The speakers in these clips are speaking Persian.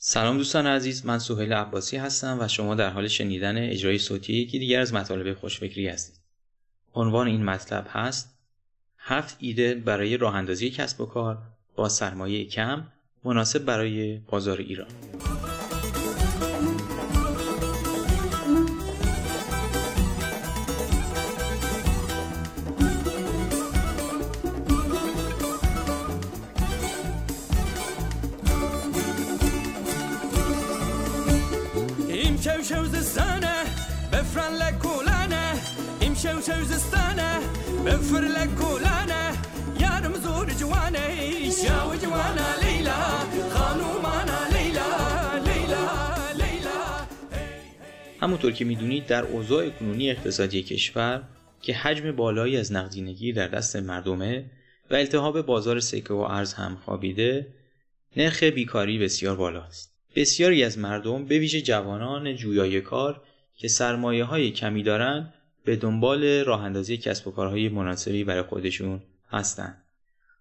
سلام دوستان عزیز من سهیل عباسی هستم و شما در حال شنیدن اجرای صوتی یکی دیگر از مطالب خوشفکری هستید. عنوان این مطلب هست هفت ایده برای راه اندازی کسب و کار با سرمایه کم مناسب برای بازار ایران. همونطور که می‌دونید در اوضاع کنونی اقتصادی کشور که حجم بالایی از نقدینگی در دست مردمه و التهاب بازار سکه و ارز هم خوابیده نرخ بیکاری بسیار بالاست بسیاری از مردم به ویژه جوانان جویای کار که سرمایه های کمی دارند به دنبال راه اندازی کسب و کارهای مناسبی برای خودشون هستند.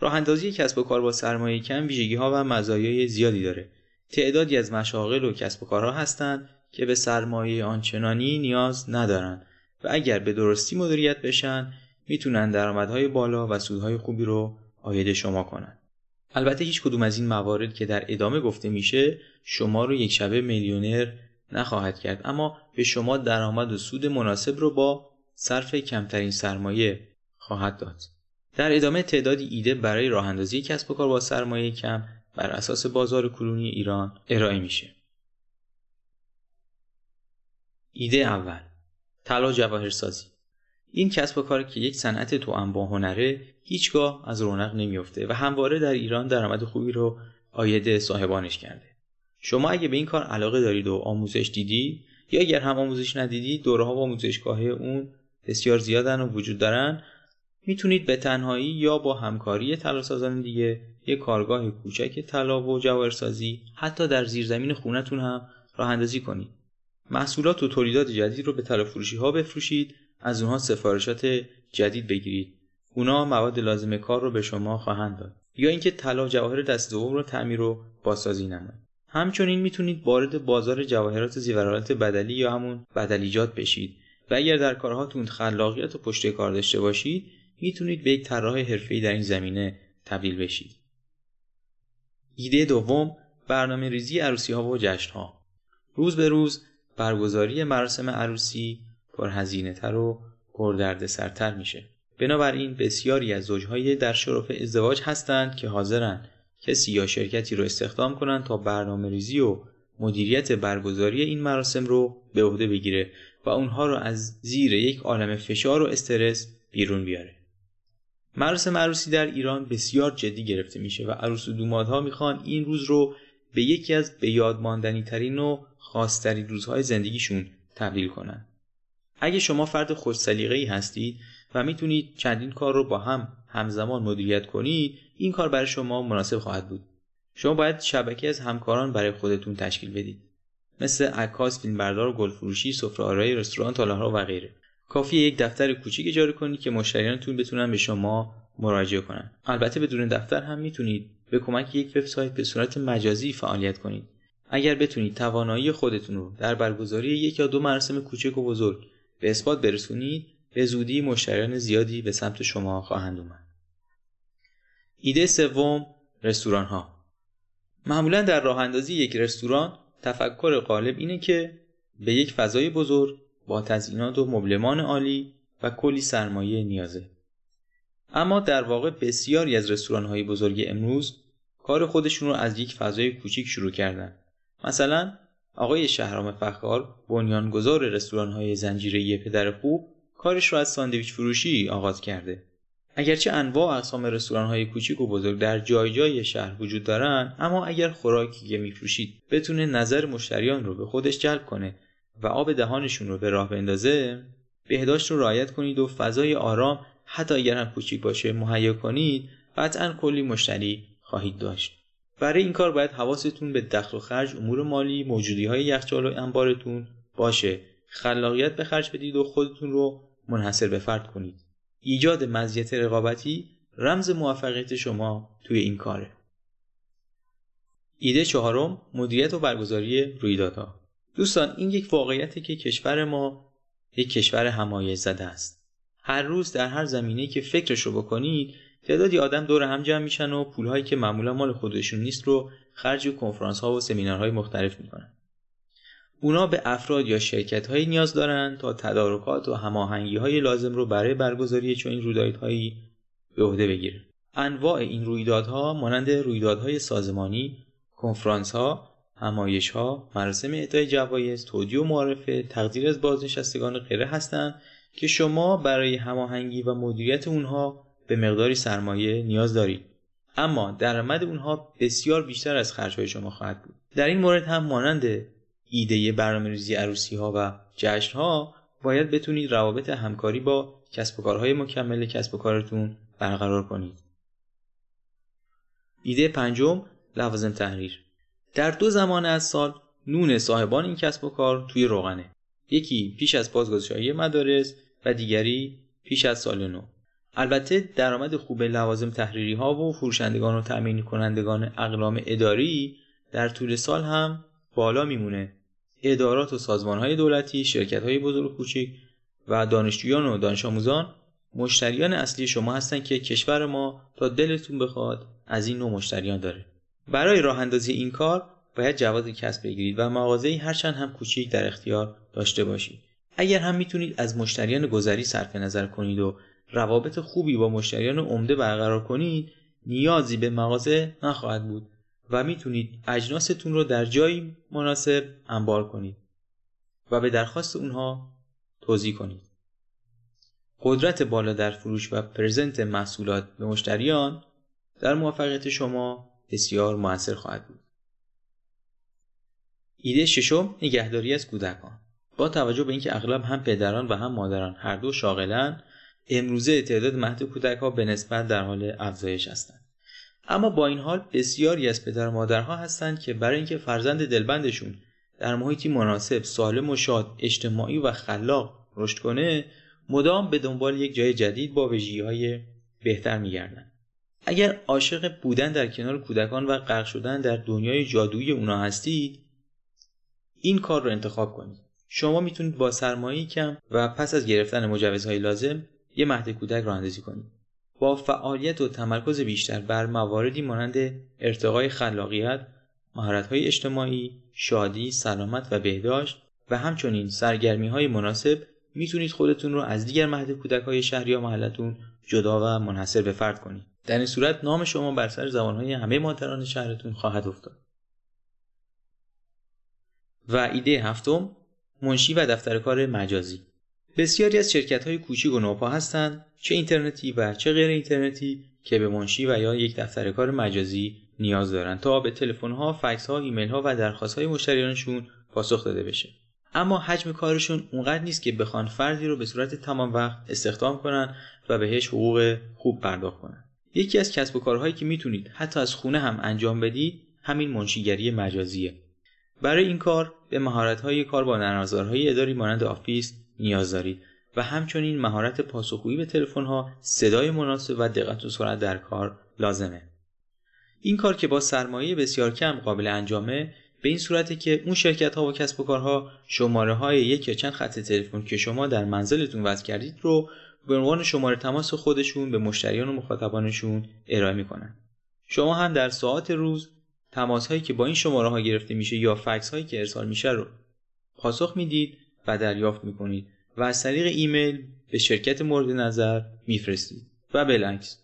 راه اندازی کسب و کار با سرمایه کم ویژگی ها و مزایای زیادی داره. تعدادی از مشاغل و کسب و کارها هستند که به سرمایه آنچنانی نیاز ندارند و اگر به درستی مدیریت بشن می‌تونن درآمدهای بالا و سودهای خوبی رو آید شما کنند. البته هیچ کدوم از این موارد که در ادامه گفته میشه شما رو یک شبه میلیونر نخواهد کرد اما به شما درآمد و سود مناسب رو با صرف کمترین سرمایه خواهد داد. در ادامه تعدادی ایده برای راه اندازی کسب و کار با سرمایه کم بر اساس بازار کنونی ایران ارائه میشه. ایده اول طلا جواهرسازی این کسب و کار که یک صنعت توأم با هنره هیچگاه از رونق نمیافته و همواره در ایران درآمد خوبی رو آید صاحبانش کرده شما اگه به این کار علاقه دارید و آموزش دیدید یا اگر هم آموزش ندیدید دوره ها و آموزشگاه اون بسیار زیادن و وجود دارن می‌تونید به تنهایی یا با همکاری طلاسازان دیگه یک کارگاه کوچک طلا و جواهرسازی حتی در زیرزمین خونتون هم راه اندازی کنید. محصولات و تولیدات جدید رو به طلا ها بفروشید از اونها سفارشات جدید بگیرید. اونا مواد لازم کار رو به شما خواهند داد. یا اینکه طلا جواهر دست دوم رو تعمیر و بازسازی نمایید همچنین می‌تونید وارد بازار جواهرات زیورالات بدلی یا همون بدلیجات بشید و اگر در کارهاتون خلاقیت و پشت کار داشته باشید می‌تونید به یک طراح حرفه‌ای در این زمینه تبدیل بشید. ایده دوم برنامه ریزی عروسی ها و جشن ها. روز به روز برگزاری مراسم عروسی پرهزینه تر و پردرد سرتر میشه. بنابراین بسیاری از زوجهای در شرف ازدواج هستند که حاضرند کسی یا شرکتی رو استخدام کنند تا برنامه ریزی و مدیریت برگزاری این مراسم رو به عهده بگیره و اونها رو از زیر یک عالم فشار و استرس بیرون بیاره. مراسم عروسی در ایران بسیار جدی گرفته میشه و عروس و دومادها می‌خوان این روز رو به یکی از به یاد ماندنی ترین و خاصترین روزهای زندگیشون تبدیل کنن. اگه شما فرد خوش ای هستید و می‌تونید چندین کار رو با هم همزمان مدیریت کنید این کار برای شما مناسب خواهد بود. شما باید شبکه از همکاران برای خودتون تشکیل بدید. مثل عکاس فیلمبردار گلفروشی سفره آرای رستوران تالارها و غیره. کافیه یک دفتر کوچیک اجاره کنید که مشتریانتون بتونن به شما مراجعه کنن. البته بدون دفتر هم می‌تونید به کمک یک وبسایت به صورت مجازی فعالیت کنید. اگر بتونید توانایی خودتون رو در برگزاری یک یا دو مراسم کوچک و بزرگ به اثبات برسونید به زودی مشتریان زیادی به سمت شما خواهند اومد. ایده سوم رستوران ها معمولا در راه اندازی یک رستوران تفکر غالب اینه که به یک فضای بزرگ با تزیینات و مبلمان عالی و کلی سرمایه نیازه. اما در واقع بسیاری از رستوران های بزرگ امروز کار خودشون رو از یک فضای کوچیک شروع کردن. مثلا آقای شهرام فخار بنیانگذار رستوران های زنجیره پدر خوب کارش رو از ساندویچ فروشی آغاز کرده. اگرچه انواع اقسام رستوران های کوچیک و بزرگ در جای جای شهر وجود دارن اما اگر خوراکی که میفروشید بتونه نظر مشتریان رو به خودش جلب کنه و آب دهانشون رو به راه بندازه بهداشت رو رعایت کنید و فضای آرام حتی اگر هم کوچیک باشه مهیا کنید قطعا کلی مشتری خواهید داشت. برای این کار باید حواستون به دخل و خرج امور مالی موجودی های یخچال و انبارتون باشه. خلاقیت به خرج بدید و خودتون رو منحصر به فرد کنید. ایجاد مزیت رقابتی رمز موفقیت شما توی این کاره. ایده چهارم مدیریت و برگزاری رویدادها. دوستان این یک واقعیته که کشور ما یک کشور همایش زده است. هر روز در هر زمینه که فکرش رو بکنید تعدادی آدم دور هم جمع میشن و پولهایی که معمولا مال خودشون نیست رو خرج کنفرانس ها و سمینارهای مختلف می‌کنن. اونا به افراد یا شرکت هایی نیاز دارن تا تدارکات و هماهنگی های لازم رو برای برگزاری چون این رویدادهایی به عهده بگیره انواع این رویدادها مانند رویدادهای سازمانی کنفرانس ها همایش ها مراسم اعطای جوایز تودیو معرفه تقدیر از بازنشستگان غیره هستند که شما برای هماهنگی و مدیریت اونها به مقداری سرمایه نیاز دارید. اما درآمد اونها بسیار بیشتر از خرجهای شما خواهد بود. در این مورد هم مانند ایده برنامه ریزی عروسی ها و جشن ها باید بتونید روابط همکاری با کسب و کارهای مکمل کسب و کارتون برقرار کنید. ایده پنجم لوازم تحریر. در دو زمان از سال نون صاحبان این کسب و کار توی روغنه. یکی پیش از بازگشایی مدارس و دیگری پیش از سال نو. البته درآمد خوب لوازم تحریری ها و فروشندگان و تأمین کنندگان اقلام اداری در طول سال هم بالا میمونه. ادارات و سازمان های دولتی شرکت های بزرگ و کوچک و دانشجویان و دانش آموزان مشتریان اصلی شما هستند که کشور ما تا دلتون بخواد از این نوع مشتریان داره. برای راه اندازی این کار باید جواز کسب بگیرید و مغازه‌ای هرچند هم کوچیک در اختیار داشته باشید. اگر هم می‌تونید از مشتریان گذری صرف نظر کنید و روابط خوبی با مشتریان عمده برقرار کنید نیازی به مغازه نخواهد بود. و می‌تونید اجناستون رو در جایی مناسب انبار کنید و به درخواست اونها توضیح کنید. قدرت بالا در فروش و پرزنت محصولات به مشتریان در موفقیت شما بسیار موثر خواهد بود. ایده ششم نگهداری از کودکان. با توجه به اینکه اغلب هم پدران و هم مادران هر دو شاغلن امروزه تعداد مهد کودک ها به نسبت در حال افزایش هستند. اما با این حال بسیاری از پدر مادرها هستند که برای اینکه فرزند دلبندشون در محیطی مناسب سالم و شاد اجتماعی و خلاق رشد کنه مدام به دنبال یک جای جدید با های بهتر میگردن. اگر عاشق بودن در کنار کودکان و غرق شدن در دنیای جادویی اونا هستید این کار رو انتخاب کنید. شما می‌تونید با سرمایه کم و پس از گرفتن مجوزهای لازم یه مهد کودک را اندازی کنید. با فعالیت و تمرکز بیشتر بر مواردی مانند ارتقای خلاقیت مهارت‌های اجتماعی شادی سلامت و بهداشت و همچنین سرگرمی های مناسب می‌تونید خودتون رو از دیگر مهد کودک های شهری یا محلتون جدا و منحصر به فرد کنید. در این صورت نام شما بر سر زبانهای همه مادران شهرتون خواهد افتاد. و ایده هفتم منشی و دفتر کار مجازی. بسیاری از شرکت های کوچیک و نوپا هستند چه اینترنتی و چه غیر اینترنتی که به منشی و یا یک دفتر کار مجازی نیاز دارند تا به تلفن ها، فکس ها، ایمیل ها و درخواست های مشتریانشون پاسخ داده بشه. اما حجم کارشون اونقدر نیست که بخوان فردی رو به صورت تمام وقت استخدام کنن و بهش حقوق خوب پرداخت کنن. یکی از کسب و کارهایی که می‌تونید حتی از خونه هم انجام بدید همین منشیگری مجازیه. برای این کار به مهارت‌های کار با نرم‌افزارهای اداری مانند آفیس نیاز دارید و همچنین مهارت پاسخگویی به تلفن‌ها، صدای مناسب و دقت و سرعت در کار لازمه. این کار که با سرمایه بسیار کم قابل انجامه به این صورته که اون شرکت ها و کسب و کارها شماره های یک یا چند خط تلفن که شما در منزلتون وضع کردید رو به عنوان شماره تماس خودشون به مشتریان و مخاطبانشون ارائه می‌کنن. شما هم در ساعات روز تماس هایی که با این شماره ها گرفته میشه یا فکس هایی که ارسال میشه رو پاسخ می‌دید و دریافت می‌کنید و از طریق ایمیل به شرکت مورد نظر میفرستید و بالعکس.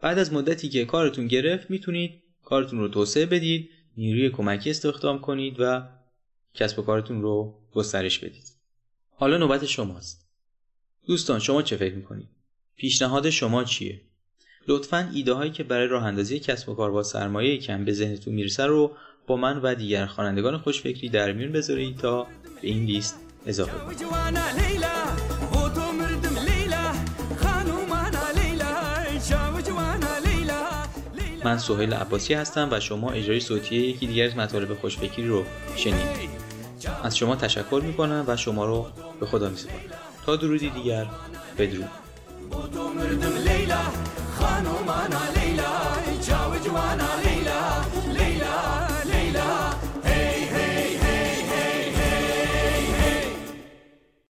بعد از مدتی که کارتون گرفت می‌تونید کارتون رو توسعه بدید نیروی کمکی استخدام کنید و کسب و کارتون رو گسترش بدید. حالا نوبت شماست. دوستان شما چه فکر می‌کنید؟ پیشنهاد شما چیه؟ لطفا ایده هایی که برای راه اندازی کسب و کار با سرمایه کم به ذهنتون می‌رسه رو با من و دیگر خوانندگان خوشفکری در میون بذارید تا به این لیست اضافه کنید من سهیل عباسی هستم و شما اجرای صوتی یکی دیگر از مطالب خوشفکری رو شنید از شما تشکر می‌کنم و شما رو به خدا میسپارم. تا درودی دیگر بدرود.